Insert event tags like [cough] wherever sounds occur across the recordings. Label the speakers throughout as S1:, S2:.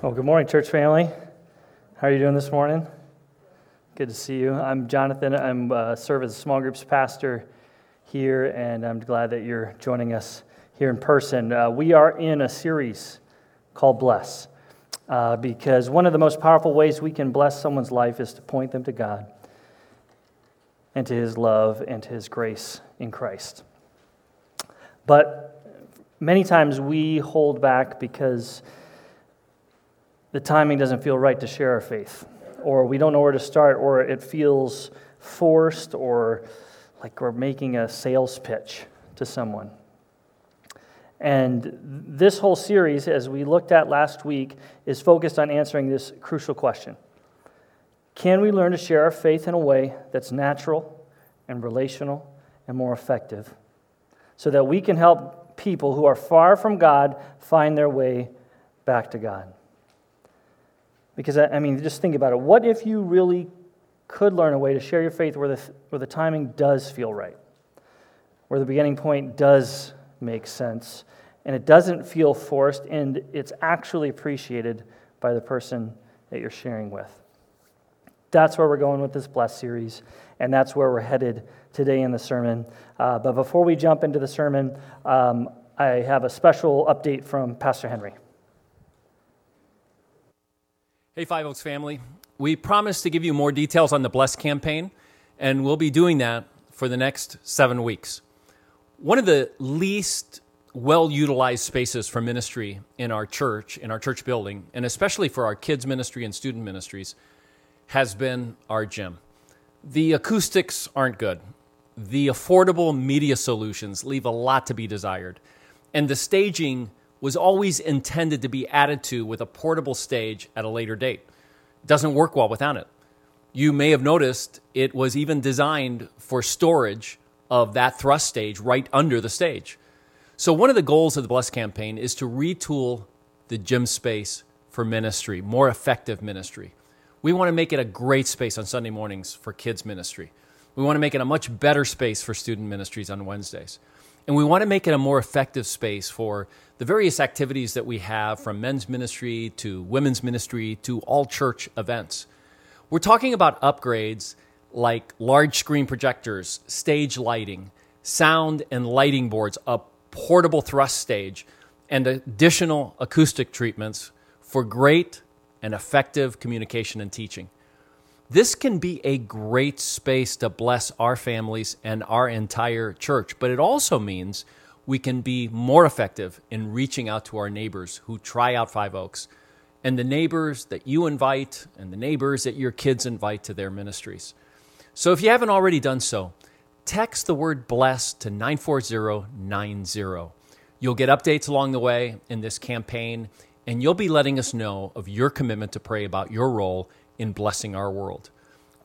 S1: Well, good morning, church family. How are you doing this morning? Good to see you. I'm Jonathan. I'm uh, serve as a small groups pastor here, and I'm glad that you're joining us here in person. Uh, we are in a series called Bless, uh, because one of the most powerful ways we can bless someone's life is to point them to God and to His love and to His grace in Christ. But many times we hold back because the timing doesn't feel right to share our faith, or we don't know where to start, or it feels forced, or like we're making a sales pitch to someone. And this whole series, as we looked at last week, is focused on answering this crucial question Can we learn to share our faith in a way that's natural and relational and more effective so that we can help people who are far from God find their way back to God? Because, I mean, just think about it. What if you really could learn a way to share your faith where the, where the timing does feel right, where the beginning point does make sense, and it doesn't feel forced, and it's actually appreciated by the person that you're sharing with? That's where we're going with this Blessed series, and that's where we're headed today in the sermon. Uh, but before we jump into the sermon, um, I have a special update from Pastor Henry.
S2: Hey, Five Oaks family. We promised to give you more details on the Bless campaign, and we'll be doing that for the next seven weeks. One of the least well utilized spaces for ministry in our church, in our church building, and especially for our kids' ministry and student ministries, has been our gym. The acoustics aren't good. The affordable media solutions leave a lot to be desired. And the staging was always intended to be added to with a portable stage at a later date. It doesn't work well without it. You may have noticed it was even designed for storage of that thrust stage right under the stage. So, one of the goals of the Bless campaign is to retool the gym space for ministry, more effective ministry. We want to make it a great space on Sunday mornings for kids' ministry. We want to make it a much better space for student ministries on Wednesdays. And we want to make it a more effective space for the various activities that we have from men's ministry to women's ministry to all church events. We're talking about upgrades like large screen projectors, stage lighting, sound and lighting boards, a portable thrust stage, and additional acoustic treatments for great and effective communication and teaching. This can be a great space to bless our families and our entire church, but it also means we can be more effective in reaching out to our neighbors who try out Five Oaks and the neighbors that you invite and the neighbors that your kids invite to their ministries. So if you haven't already done so, text the word bless to 94090. You'll get updates along the way in this campaign, and you'll be letting us know of your commitment to pray about your role in blessing our world.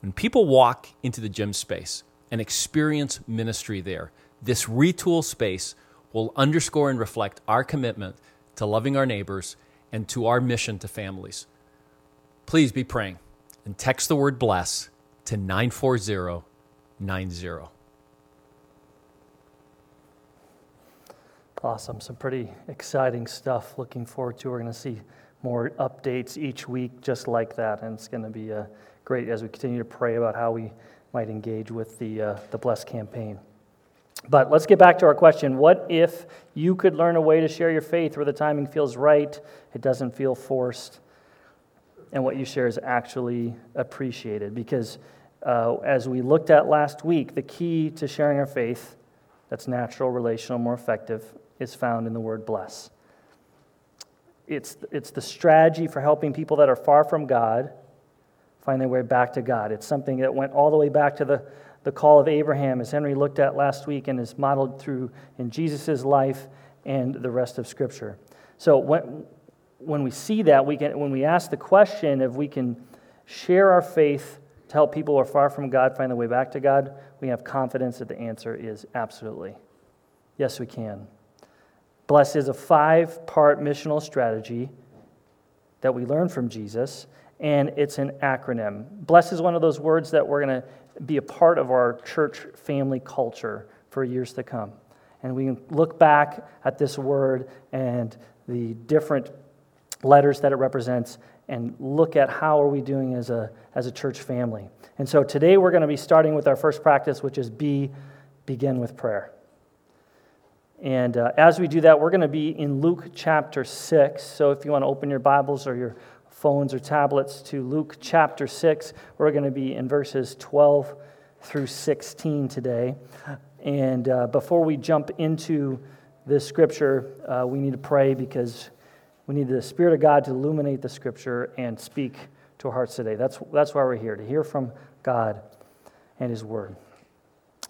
S2: When people walk into the gym space and experience ministry there, this retool space will underscore and reflect our commitment to loving our neighbors and to our mission to families. Please be praying and text the word bless to 94090.
S1: Awesome. Some pretty exciting stuff. Looking forward to. We're going to see more updates each week just like that. And it's going to be uh, great as we continue to pray about how we might engage with the, uh, the Bless campaign. But let's get back to our question. What if you could learn a way to share your faith where the timing feels right, it doesn't feel forced, and what you share is actually appreciated? Because uh, as we looked at last week, the key to sharing our faith that's natural, relational, more effective is found in the word bless. It's, it's the strategy for helping people that are far from God find their way back to God. It's something that went all the way back to the the call of Abraham, as Henry looked at last week and is modeled through in Jesus' life and the rest of Scripture. So when, when we see that, we can, when we ask the question if we can share our faith to help people who are far from God find their way back to God, we have confidence that the answer is absolutely. Yes, we can. Bless is a five part missional strategy that we learn from Jesus, and it's an acronym. Bless is one of those words that we're going to be a part of our church family culture for years to come. And we can look back at this word and the different letters that it represents and look at how are we doing as a, as a church family. And so today we're going to be starting with our first practice, which is be, begin with prayer. And uh, as we do that, we're going to be in Luke chapter 6. So if you want to open your Bibles or your phones or tablets to Luke chapter 6, we're going to be in verses 12 through 16 today. And uh, before we jump into this scripture, uh, we need to pray because we need the Spirit of God to illuminate the scripture and speak to our hearts today. That's, that's why we're here, to hear from God and His Word.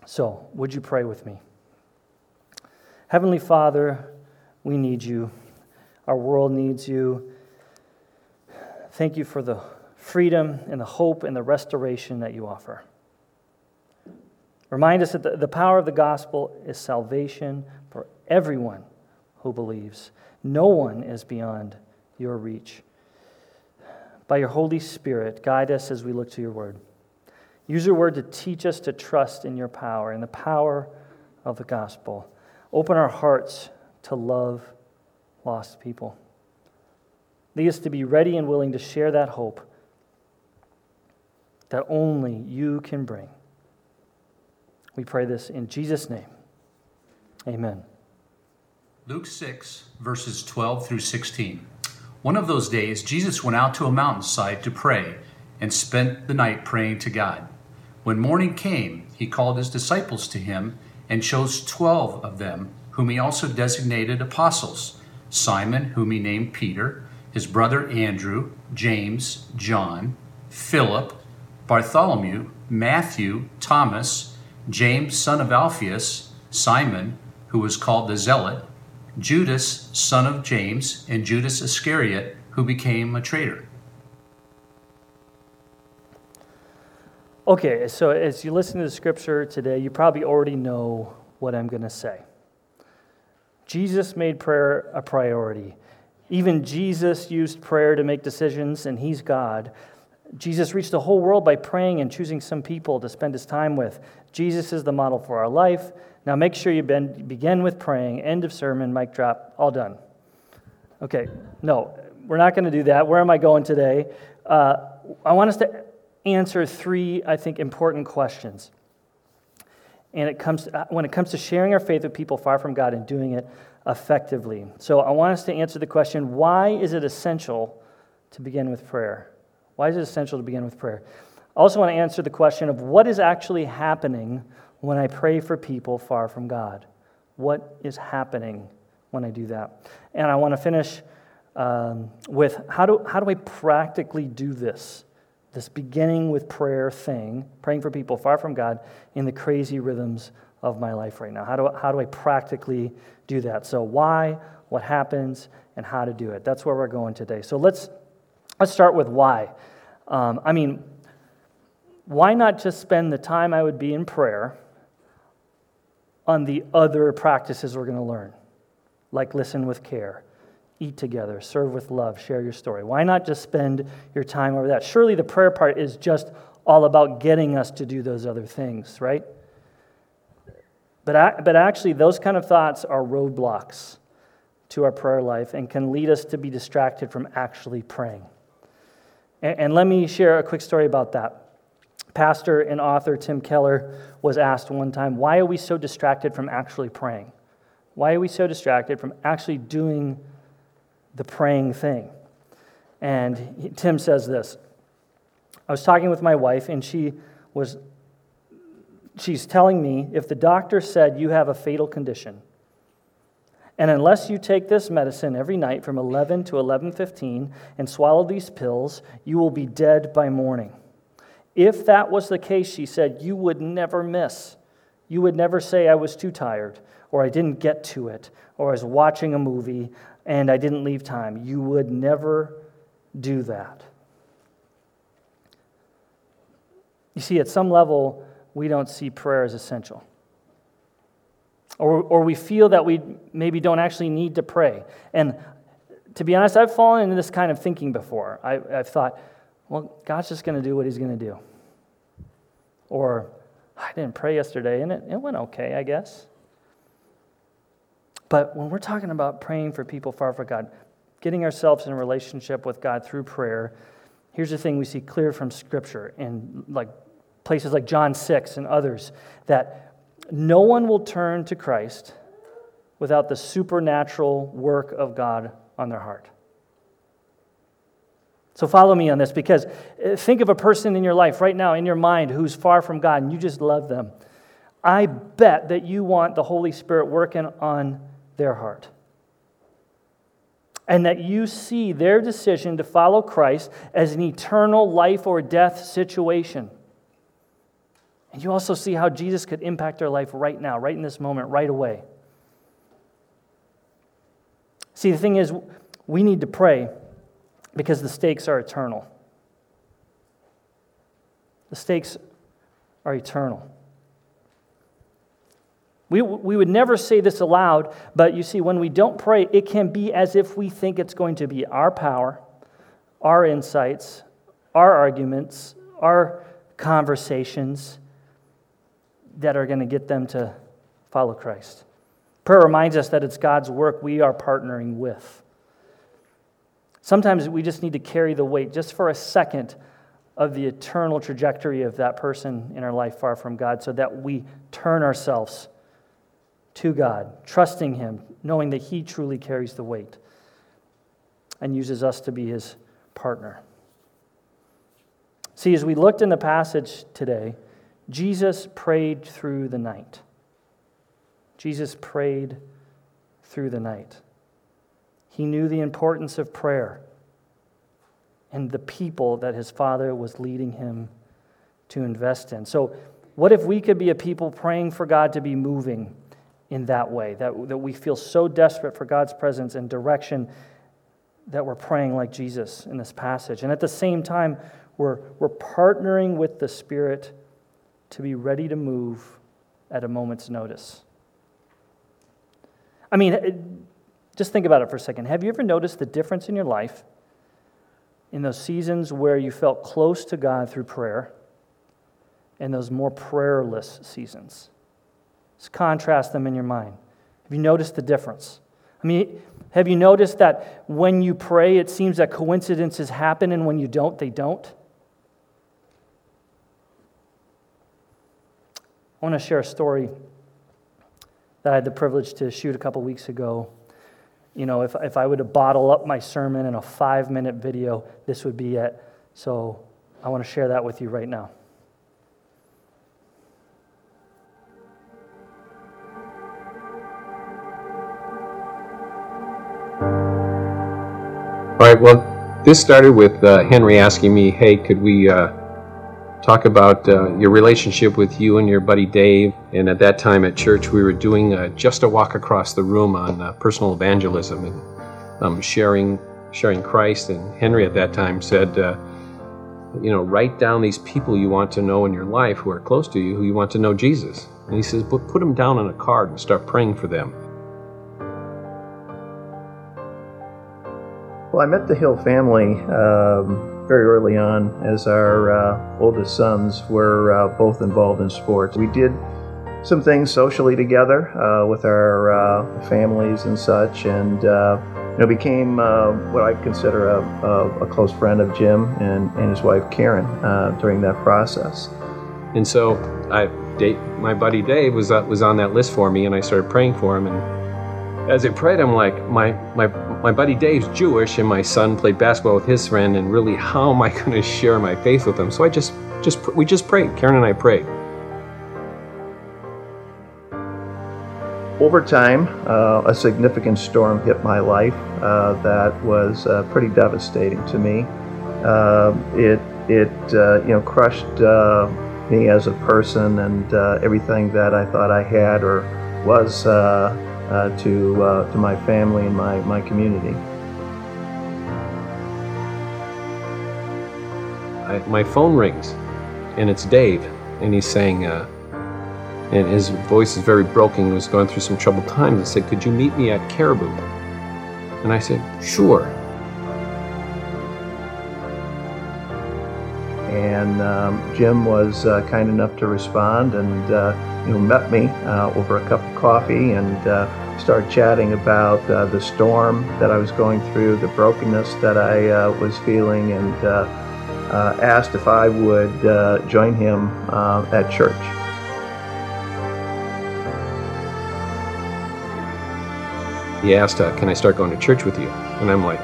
S1: So, would you pray with me? Heavenly Father, we need you. Our world needs you. Thank you for the freedom and the hope and the restoration that you offer. Remind us that the, the power of the gospel is salvation for everyone who believes. No one is beyond your reach. By your Holy Spirit, guide us as we look to your word. Use your word to teach us to trust in your power, in the power of the gospel. Open our hearts to love lost people. Lead us to be ready and willing to share that hope that only you can bring. We pray this in Jesus' name. Amen.
S3: Luke 6, verses 12 through 16. One of those days, Jesus went out to a mountainside to pray and spent the night praying to God. When morning came, he called his disciples to him and chose twelve of them, whom he also designated apostles Simon, whom he named Peter, his brother Andrew, James, John, Philip, Bartholomew, Matthew, Thomas, James, son of Alphaeus, Simon, who was called the Zealot Judas, son of James, and Judas Iscariot, who became a traitor.
S1: Okay, so as you listen to the scripture today, you probably already know what I'm going to say. Jesus made prayer a priority. Even Jesus used prayer to make decisions, and he's God. Jesus reached the whole world by praying and choosing some people to spend his time with. Jesus is the model for our life. Now make sure you begin with praying. End of sermon, mic drop, all done. Okay, no, we're not going to do that. Where am I going today? Uh, I want us to answer three, I think, important questions. And it comes, uh, when it comes to sharing our faith with people far from God and doing it effectively. So I want us to answer the question why is it essential to begin with prayer? Why is it essential to begin with prayer? I also want to answer the question of what is actually happening when I pray for people far from God? What is happening when I do that? And I want to finish um, with how do, how do I practically do this? This beginning with prayer thing, praying for people far from God in the crazy rhythms of my life right now. How do, how do I practically do that? So, why, what happens, and how to do it. That's where we're going today. So, let's, let's start with why. Um, I mean, why not just spend the time I would be in prayer on the other practices we're going to learn, like listen with care, eat together, serve with love, share your story. Why not just spend your time over that? Surely the prayer part is just all about getting us to do those other things, right? But, but actually, those kind of thoughts are roadblocks to our prayer life and can lead us to be distracted from actually praying. And, and let me share a quick story about that. Pastor and author Tim Keller was asked one time, Why are we so distracted from actually praying? Why are we so distracted from actually doing the praying thing? And Tim says this I was talking with my wife, and she was she's telling me if the doctor said you have a fatal condition and unless you take this medicine every night from 11 to 11:15 and swallow these pills you will be dead by morning if that was the case, she said, you would never miss. You would never say, I was too tired, or I didn't get to it, or I was watching a movie and I didn't leave time. You would never do that. You see, at some level, we don't see prayer as essential. Or, or we feel that we maybe don't actually need to pray. And to be honest, I've fallen into this kind of thinking before. I, I've thought, well, God's just going to do what He's going to do. Or, I didn't pray yesterday and it, it went okay, I guess. But when we're talking about praying for people far from God, getting ourselves in a relationship with God through prayer, here's the thing we see clear from Scripture and like places like John 6 and others that no one will turn to Christ without the supernatural work of God on their heart. So follow me on this because uh, think of a person in your life right now, in your mind, who's far from God and you just love them. I bet that you want the Holy Spirit working on their heart. And that you see their decision to follow Christ as an eternal life or death situation. And you also see how Jesus could impact their life right now, right in this moment, right away. See, the thing is, we need to pray because the stakes are eternal. The stakes are eternal. We, we would never say this aloud, but you see, when we don't pray, it can be as if we think it's going to be our power, our insights, our arguments, our conversations that are going to get them to follow Christ. Prayer reminds us that it's God's work we are partnering with. Sometimes we just need to carry the weight just for a second of the eternal trajectory of that person in our life far from God so that we turn ourselves to God, trusting Him, knowing that He truly carries the weight and uses us to be His partner. See, as we looked in the passage today, Jesus prayed through the night. Jesus prayed through the night. He knew the importance of prayer and the people that his father was leading him to invest in. So, what if we could be a people praying for God to be moving in that way, that, that we feel so desperate for God's presence and direction that we're praying like Jesus in this passage? And at the same time, we're, we're partnering with the Spirit to be ready to move at a moment's notice. I mean, just think about it for a second. Have you ever noticed the difference in your life in those seasons where you felt close to God through prayer and those more prayerless seasons? Let's contrast them in your mind. Have you noticed the difference? I mean, have you noticed that when you pray, it seems that coincidences happen, and when you don't, they don't? I want to share a story that I had the privilege to shoot a couple weeks ago you know, if, if I were to bottle up my sermon in a five minute video, this would be it. So I want to share that with you right now.
S4: Right, well, this started with uh, Henry asking me, hey, could we uh, talk about uh, your relationship with you and your buddy Dave. And at that time at church, we were doing uh, just a walk across the room on uh, personal evangelism and um, sharing sharing Christ. And Henry at that time said, uh, you know, write down these people you want to know in your life who are close to you, who you want to know Jesus. And he says, put, put them down on a card and start praying for them.
S5: Well, I met the Hill family. Um, very early on as our uh, oldest sons were uh, both involved in sports. We did some things socially together uh, with our uh, families and such, and uh, you know became uh, what I consider a, a, a, close friend of Jim and, and his wife Karen during that process.
S4: And so, I, Dave, my buddy Dave was was on that list for me, and I started praying for him and as I prayed, I'm like, my, my, my buddy Dave's Jewish, and my son played basketball with his friend, and really, how am I [laughs] going to share my faith with him? So I just, just, we just prayed. Karen and I prayed.
S5: Over time, uh, a significant storm hit my life uh, that was uh, pretty devastating to me. Uh, it, it, uh, you know, crushed uh, me as a person and everything that I thought I had or was uh, to, uh, to my family and my, my community.
S4: I, my phone rings, and it's Dave, and he's saying, uh, and his voice is very broken. He was going through some troubled times. I said, "Could you meet me at Caribou?" And I said, "Sure."
S5: And um, Jim was uh, kind enough to respond, and uh, you know, met me uh, over a cup of coffee and uh, started chatting about uh, the storm that I was going through, the brokenness that I uh, was feeling, and asked if I would join him at church.
S4: He asked, "Can I start going to church with you?" And I'm like,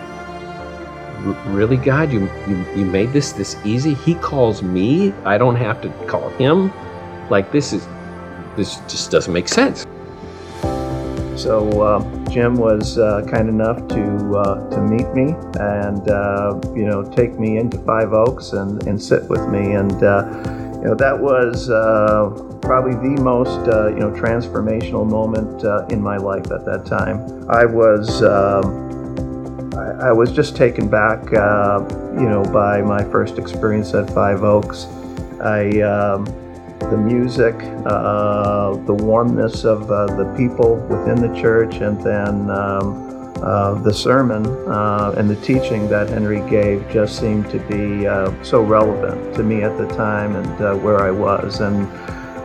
S4: "Really, God? You, you you made this this easy? He calls me. I don't have to call him. Like this is this just doesn't make sense."
S5: So uh, Jim was uh, kind enough to uh, to meet me and uh, you know take me into Five Oaks and, and sit with me, and uh, you know that was uh, probably the most you know transformational moment in my life at that time. I was. Um, I, was just taken back, you know, by my first experience at Five Oaks. I, um, the music, uh, the warmness of uh, the people within the church, and then um, uh, the sermon uh, and the teaching that Henry gave just seemed to be uh, so relevant to me at the time and uh, where I was, and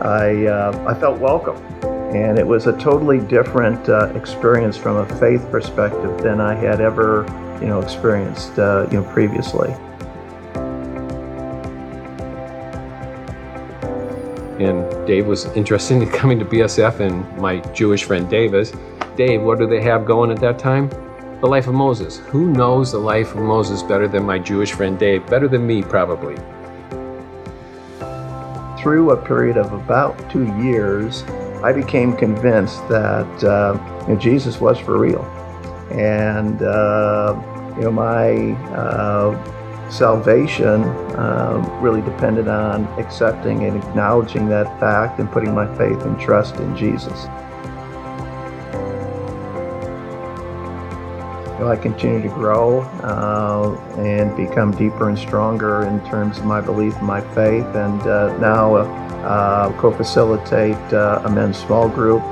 S5: I I felt welcome. And it was a totally different uh, experience from a faith perspective than I had ever, you know, experienced, uh, you know, previously.
S4: and Dave was interested in coming to BSF, and my Jewish friend Dave is. Dave, what do they have going at that time? The life of Moses. Who knows the life of Moses better than my Jewish friend Dave? Better than me, probably.
S5: Through a period of about two years, I became convinced that uh, you know, Jesus was for real, and uh, you know my uh, salvation um, really depended on accepting and acknowledging that fact and putting my faith and trust in Jesus. I continue to grow uh, and become deeper and stronger in terms of my belief in my faith, and uh, now uh, co-facilitate uh, a men's small group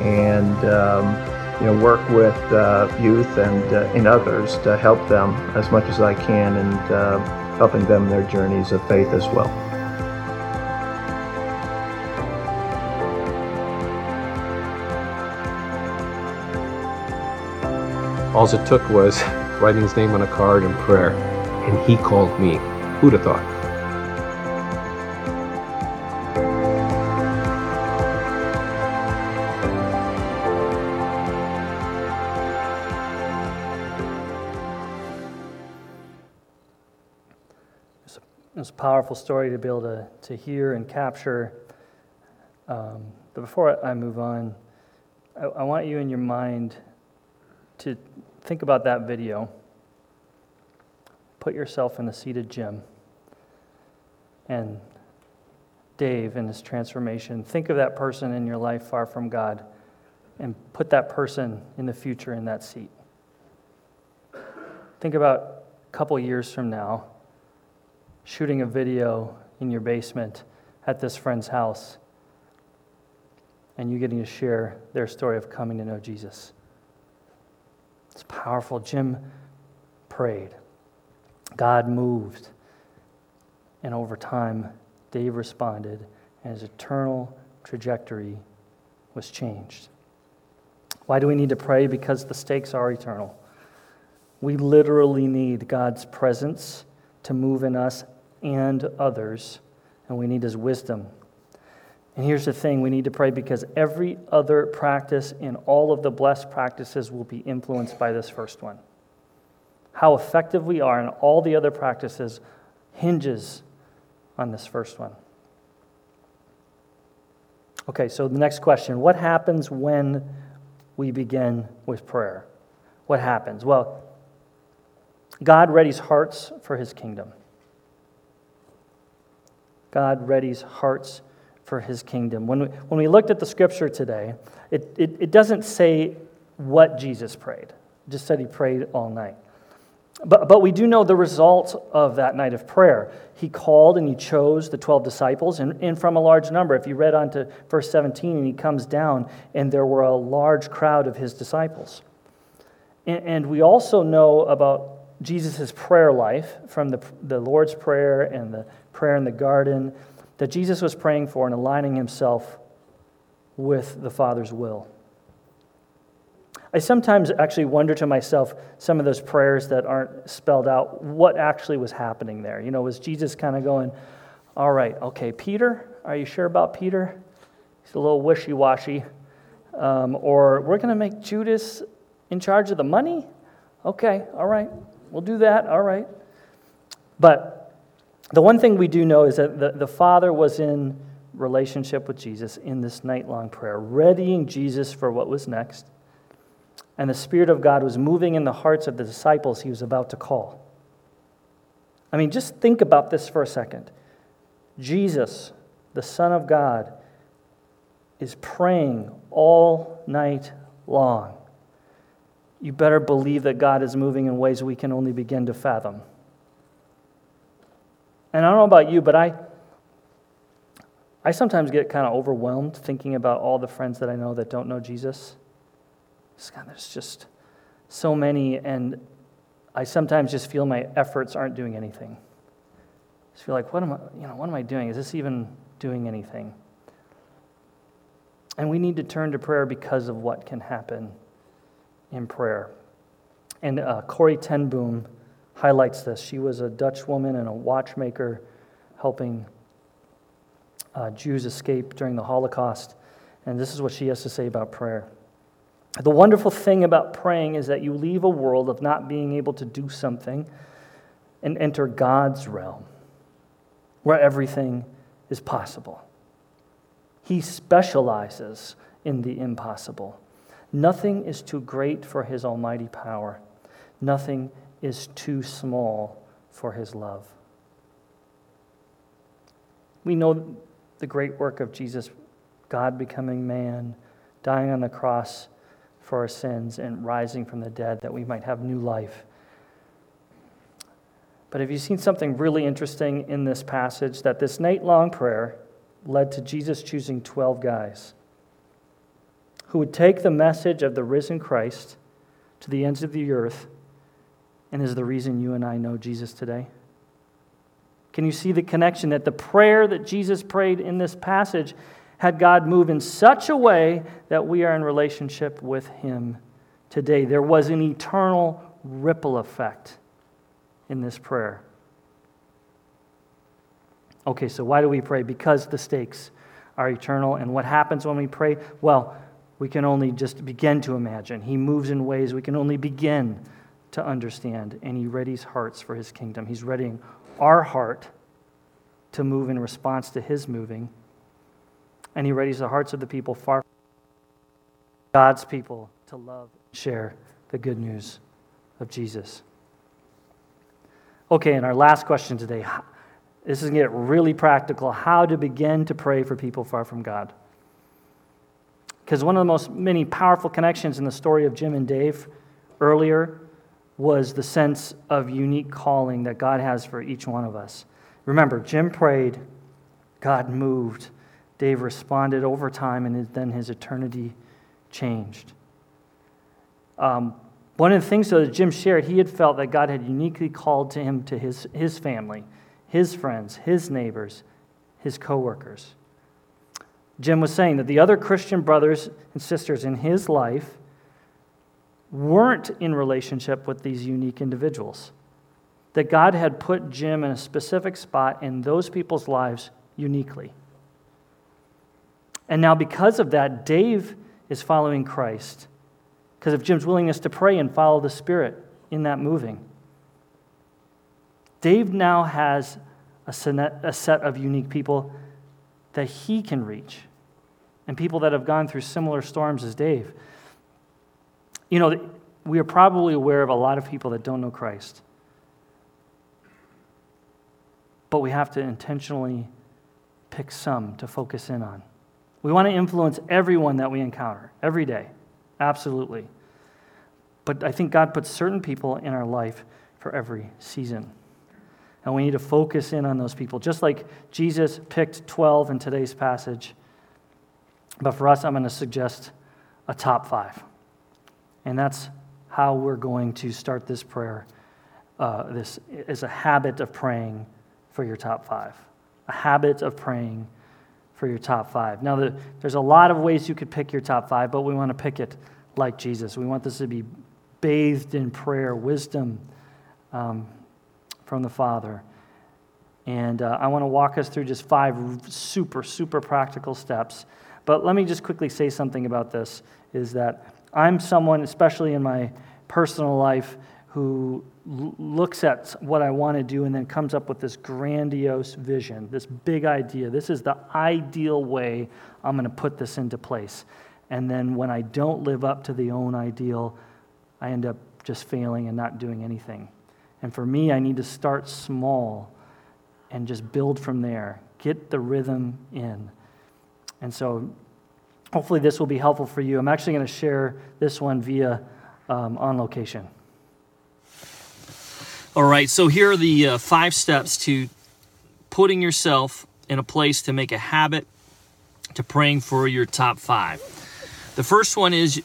S5: and. Um, you know, work with uh, youth and, uh, and others to help them as much as I can and uh, helping them their journeys of faith as well.
S4: All it took was writing his name on a card and prayer, and he called me. Who'd have thought?
S1: Powerful story to be able to, to hear and capture. Um, but before I move on, I, I want you in your mind to think about that video. Put yourself in the seat of Jim and Dave in his transformation. Think of that person in your life far from God and put that person in the future in that seat. Think about a couple years from now shooting a video in your basement at this friend's house and you getting to share their story of coming to know Jesus. It's powerful. Jim prayed, God moved, and over time, Dave responded, and his eternal trajectory was changed. Why do we need to pray? Because the stakes are eternal. We literally need God's presence to move in us and others, and we need His wisdom. And here's the thing we need to pray because every other practice in all of the blessed practices will be influenced by this first one. How effective we are in all the other practices hinges on this first one. Okay, so the next question what happens when we begin with prayer? What happens? Well, God readies hearts for his kingdom. God readies hearts for his kingdom. When we, when we looked at the scripture today, it, it, it doesn't say what Jesus prayed, it just said he prayed all night. But, but we do know the result of that night of prayer. He called and he chose the 12 disciples, and, and from a large number. If you read on to verse 17, and he comes down, and there were a large crowd of his disciples. And, and we also know about Jesus' prayer life from the, the Lord's Prayer and the prayer in the garden that Jesus was praying for and aligning himself with the Father's will. I sometimes actually wonder to myself some of those prayers that aren't spelled out, what actually was happening there. You know, was Jesus kind of going, all right, okay, Peter, are you sure about Peter? He's a little wishy washy. Um, or we're going to make Judas in charge of the money? Okay, all right, we'll do that, all right. But the one thing we do know is that the, the Father was in relationship with Jesus in this night long prayer, readying Jesus for what was next. And the Spirit of God was moving in the hearts of the disciples he was about to call. I mean, just think about this for a second. Jesus, the Son of God, is praying all night long. You better believe that God is moving in ways we can only begin to fathom. And I don't know about you, but I, I sometimes get kind of overwhelmed thinking about all the friends that I know that don't know Jesus. God, there's just so many, and I sometimes just feel my efforts aren't doing anything. I just feel like, what am I, you know, what am I doing? Is this even doing anything? And we need to turn to prayer because of what can happen in prayer. And uh, Corrie ten Boom highlights this. She was a Dutch woman and a watchmaker helping uh, Jews escape during the Holocaust. And this is what she has to say about prayer. The wonderful thing about praying is that you leave a world of not being able to do something and enter God's realm where everything is possible. He specializes in the impossible. Nothing is too great for his almighty power. Nothing is too small for his love. We know the great work of Jesus, God becoming man, dying on the cross for our sins, and rising from the dead that we might have new life. But have you seen something really interesting in this passage? That this night long prayer led to Jesus choosing 12 guys who would take the message of the risen Christ to the ends of the earth and is the reason you and I know Jesus today. Can you see the connection that the prayer that Jesus prayed in this passage had God move in such a way that we are in relationship with Him today? There was an eternal ripple effect in this prayer. Okay, so why do we pray? Because the stakes are eternal. And what happens when we pray? Well, we can only just begin to imagine. He moves in ways we can only begin to understand, and He readies hearts for His kingdom. He's readying our heart to move in response to His moving, and He readies the hearts of the people far God's people to love and share the good news of Jesus. Okay, and our last question today this is going to get really practical how to begin to pray for people far from God. Because one of the most many powerful connections in the story of Jim and Dave earlier was the sense of unique calling that God has for each one of us. Remember, Jim prayed, God moved, Dave responded over time, and then his eternity changed. Um, one of the things though, that Jim shared, he had felt that God had uniquely called to him to his, his family his friends, his neighbors, his coworkers. Jim was saying that the other Christian brothers and sisters in his life weren't in relationship with these unique individuals. That God had put Jim in a specific spot in those people's lives uniquely. And now, because of that, Dave is following Christ because of Jim's willingness to pray and follow the Spirit in that moving. Dave now has a set of unique people that he can reach, and people that have gone through similar storms as Dave. You know, we are probably aware of a lot of people that don't know Christ, but we have to intentionally pick some to focus in on. We want to influence everyone that we encounter every day, absolutely. But I think God puts certain people in our life for every season. And we need to focus in on those people, just like Jesus picked 12 in today's passage. But for us, I'm going to suggest a top five. And that's how we're going to start this prayer. Uh, this is a habit of praying for your top five. A habit of praying for your top five. Now, the, there's a lot of ways you could pick your top five, but we want to pick it
S6: like Jesus. We want this to be bathed in prayer, wisdom um, from the Father. And uh, I want to walk us through just five super, super practical steps. But let me just quickly say something about this is that I'm someone, especially in my personal life, who l- looks at what I want to do and then comes up with this grandiose vision, this big idea. This is the ideal way I'm going to put this into place. And then when I don't live up to the own ideal, I end up just failing and not doing anything. And for me, I need to start small and just build from there. Get the rhythm in. And so hopefully this will be helpful for you. I'm actually going to share this one via um, on location.
S1: All right, so here are the uh, five steps to putting yourself in a place to make a habit to praying for your top five. The first one is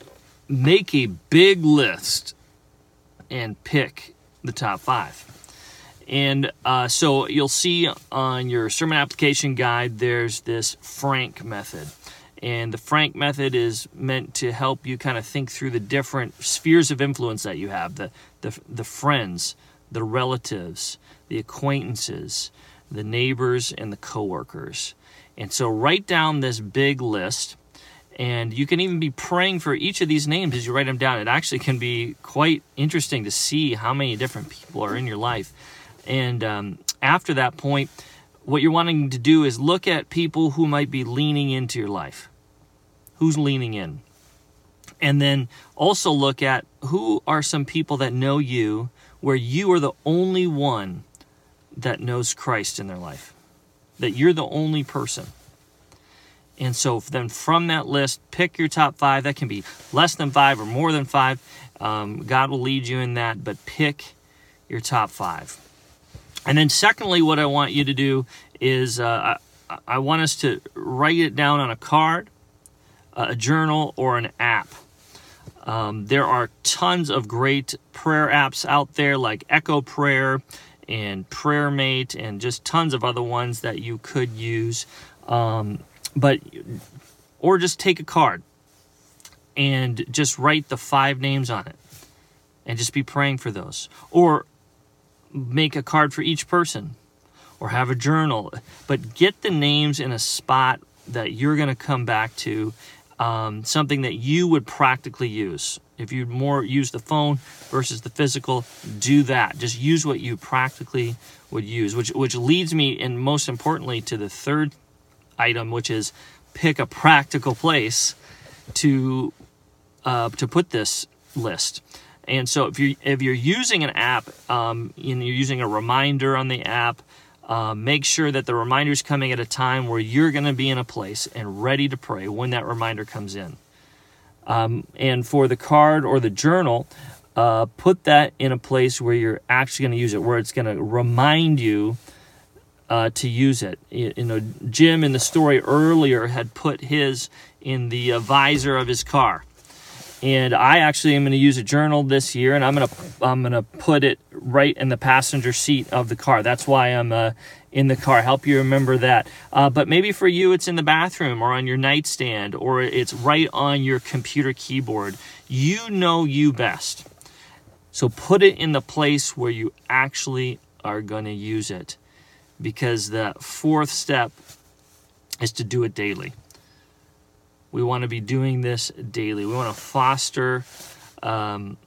S1: make a big list and pick the top five. And uh, so you'll see on your sermon application guide, there's this Frank method. And the Frank method is meant to help you kind of think through the different spheres of influence that you have the, the, the friends, the relatives, the acquaintances, the neighbors, and the coworkers. And so write down this big list. And you can even be praying for each of these names as you write them down. It actually can be quite interesting to see how many different people are in your life. And um, after that point, what you're wanting to do is look at people who might be leaning into your life. Who's leaning in? And then also look at who are some people that know you where you are the only one that knows Christ in their life, that you're the only person. And so then from that list, pick your top five. That can be less than five or more than five. Um, God will lead you in that, but pick your top five. And then, secondly, what I want you to do is uh, I, I, want us to write it down on a card, a journal, or an app. Um, there are tons of great prayer apps out there like Echo Prayer and PrayerMate and just tons of other ones that you could use. Um, but or just take a card and just write the five names on it and just be praying for those. Or make a card for each person or have a journal, but get the names in a spot that you're going to come back to, um, something that you would practically use. If you'd more use the phone versus the physical, do that. Just use what you practically would use, which which leads me, and most importantly, to the third item, which is pick a practical place to uh, to put this list. And so if you if you're using an app um, and you're using a reminder on the app, uh, make sure that the reminder is coming at a time where you're going to be in a place and ready to pray when that reminder comes in. Um, and for the card or the journal, uh, put that in a place where you're actually going to use it, where it's going to remind you uh, to use it. You know, Jim in the story earlier had put his in the uh, visor of his car and I actually am going to use a journal this year, and I'm going to I'm going to put it right in the passenger seat of the car. That's why I'm uh, in the car. Help you remember that. Uh, but maybe for you, it's in the bathroom or on your nightstand, or it's right on your computer keyboard. You know you best. So put it in the place where you actually are going to use it, because the fourth step is to do it daily. We want to be doing this daily. We want to foster um,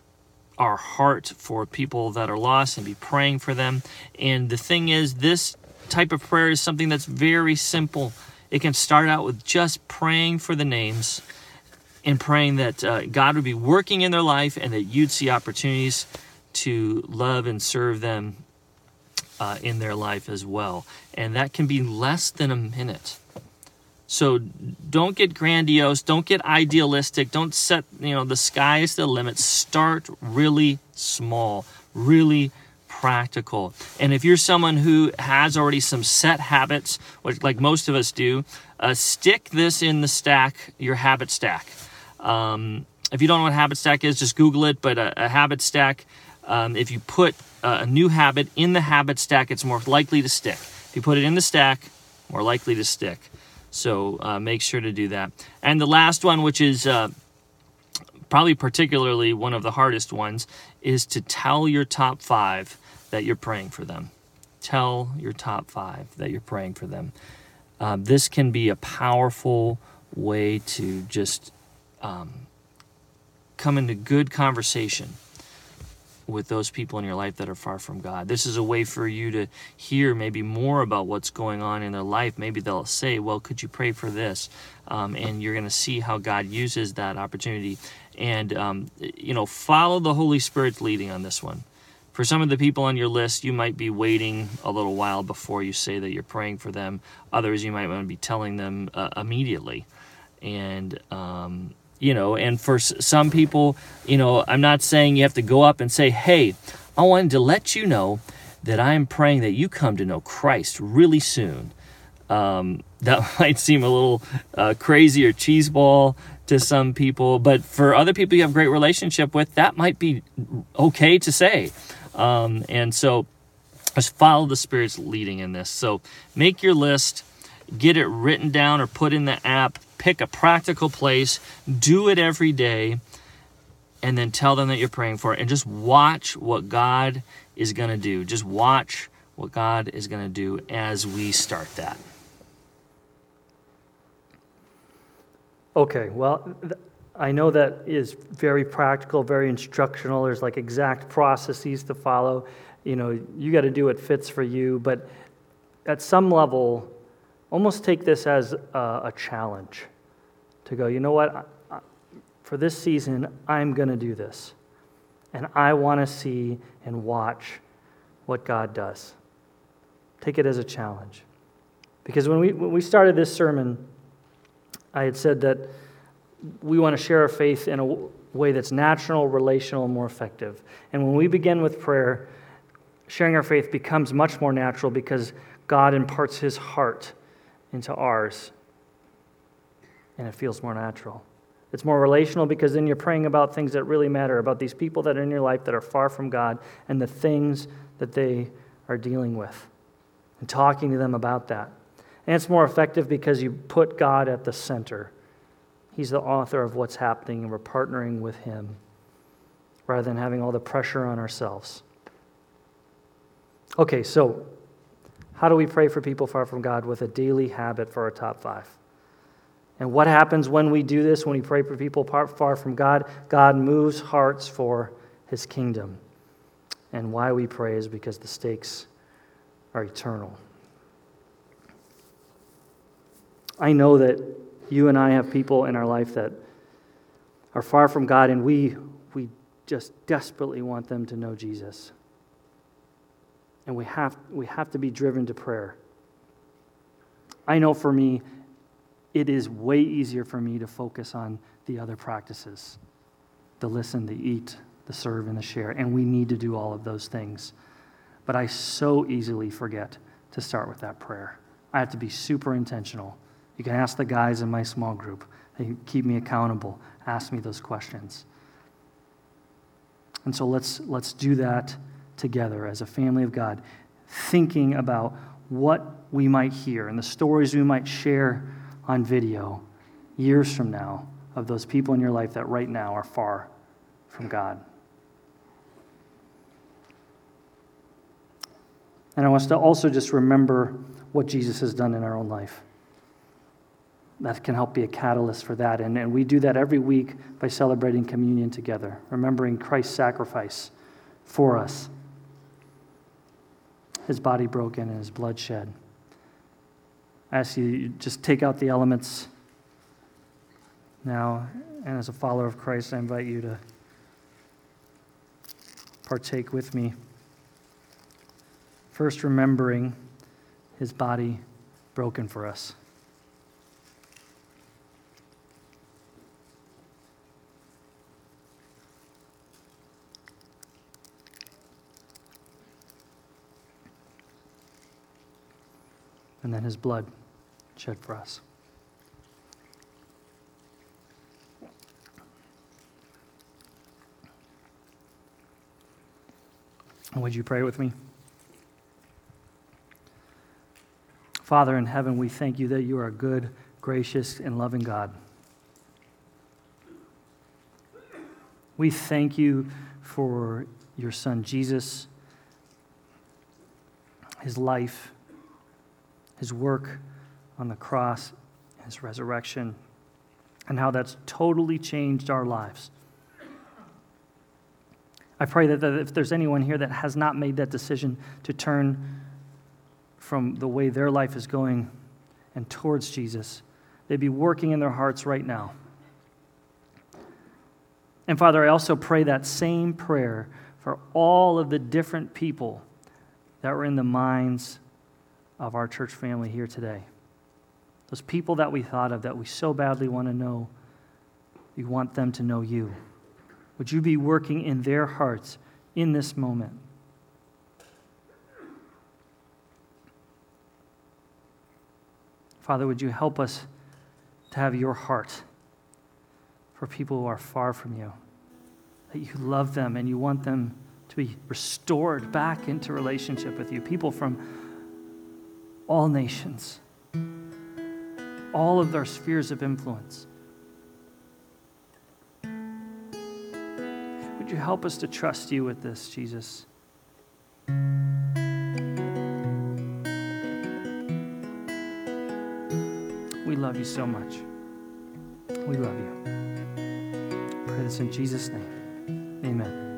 S1: our heart for people that are lost and be praying for them. And the thing is, this type of prayer is something that's very simple. It can start out with just praying for the names and praying that uh, God would be working in their life and that you'd see opportunities to love and serve them uh, in their life as well. And that can be less than a minute. So don't get grandiose, don't get idealistic, don't set, you know, the sky is the limit. Start really small, really practical. And if you're someone who has already some set habits, which like most of us do, uh, stick this in the stack, your habit stack. Um, if you don't know what habit stack is, just Google it. But a, a habit stack, um, if you put a new habit in the habit stack, it's more likely to stick. If you put it in the stack, more likely to stick. So uh, make sure to do that. And the last one, which is uh,
S7: probably particularly one of the hardest ones, is to tell your top five that you're praying for them. Tell your top five that you're praying for them. Um, this can be a powerful way to just um, come into good conversation with those people in your life that are far from God. This is a way for you to hear maybe more about what's going on in their life. Maybe they'll say, Well, could you pray for this? Um, and you're going to see how God uses that opportunity. And, um, you know, follow the Holy Spirit's leading on this one. For some of the people on your list, you might be waiting a little while before you say that you're praying for them. Others, you might want to be telling them uh, immediately. And, um, you know, and for some people, you know, I'm not saying you have to go up and say, hey, I wanted to let you know that I'm praying that you come to know Christ really soon. Um, [laughs] that might seem a little uh, crazy or cheeseball to some people, but for other people you have great relationship with, that might be okay to say. Um, and so just follow the Spirit's leading in this. So make your list, get it written down or put in the app, pick a practical place, do it every day, and then tell them that you're praying for it. And just watch what God is going to do. Just watch what God is going to do as we start that.
S1: Okay, well, th- I know that is very practical, very instructional. There's like exact processes to follow. You know, you got to do what fits for you, but at some level, almost take this as a, a challenge to go, you know what, for this season, I'm going to do this. And I want to see and watch what God does. Take it as a challenge. Because when we, when we started this sermon, I had said that we want to share our faith in a way that's natural, relational, and more effective. And when we begin with prayer, sharing our faith becomes much more natural because God imparts his heart into ours, and it feels more natural. It's more relational because then you're praying about things that really matter, about these people that are in your life that are far from God and the things that they are dealing with, and talking to them about that. And it's more effective because you put God at the center. He's the author of what's happening, and we're partnering with Him rather than having all the pressure on ourselves. Okay, so how do we pray for people far from God with a daily habit for our top five? And what happens when we do this, when we pray for people far from God? God moves hearts for His kingdom. And why we pray is because the stakes are eternal. I know that you and I have people in our life that are far from God, and we, we just desperately want them to know Jesus. And we have, we have to be driven to prayer. I know for me, it is way easier for me to focus on the other practices the listen, the eat, the serve, and the share. And we need to do all of those things. But I so easily forget to start with that prayer. I have to be super intentional. You can ask the guys in my small group. They keep me accountable, ask me those questions. And so let's, let's do that together as a family of God, thinking about what we might hear and the stories we might share on video years from now of those people in your life that right now are far from God. And I want us to also just remember what Jesus has done in our own life that can help be a catalyst for that. And, and we do that every week by celebrating communion together, remembering Christ's sacrifice for us, his body broken and his blood shed. I ask you just take out the elements now, and as a follower of Christ, I invite you to partake with me. First, remembering his body broken for us. and then his blood shed for us. Would you pray with me? Father in heaven, we thank you that you are a good, gracious, and loving God. We thank you for your son Jesus, his life, his work on the cross, his resurrection, and how that's totally changed our lives. I pray that, that if there's anyone here that has not made that decision to turn from the way their life is going and towards Jesus, they'd be working in their hearts right now. And Father, I also pray that same prayer for all of the different people that were in the minds of our church family here today. Those people that we thought of that we so badly want to know, we want them to know you. Would you be working in their hearts in this moment? Father, would you help us to have your heart for people who are far from you? That you love them and you want them to be restored back into relationship with you. People from all nations, all of their spheres of influence. Would you help us to trust you with this, Jesus? We love you so much. We love you. I pray this in Jesus' name. Amen.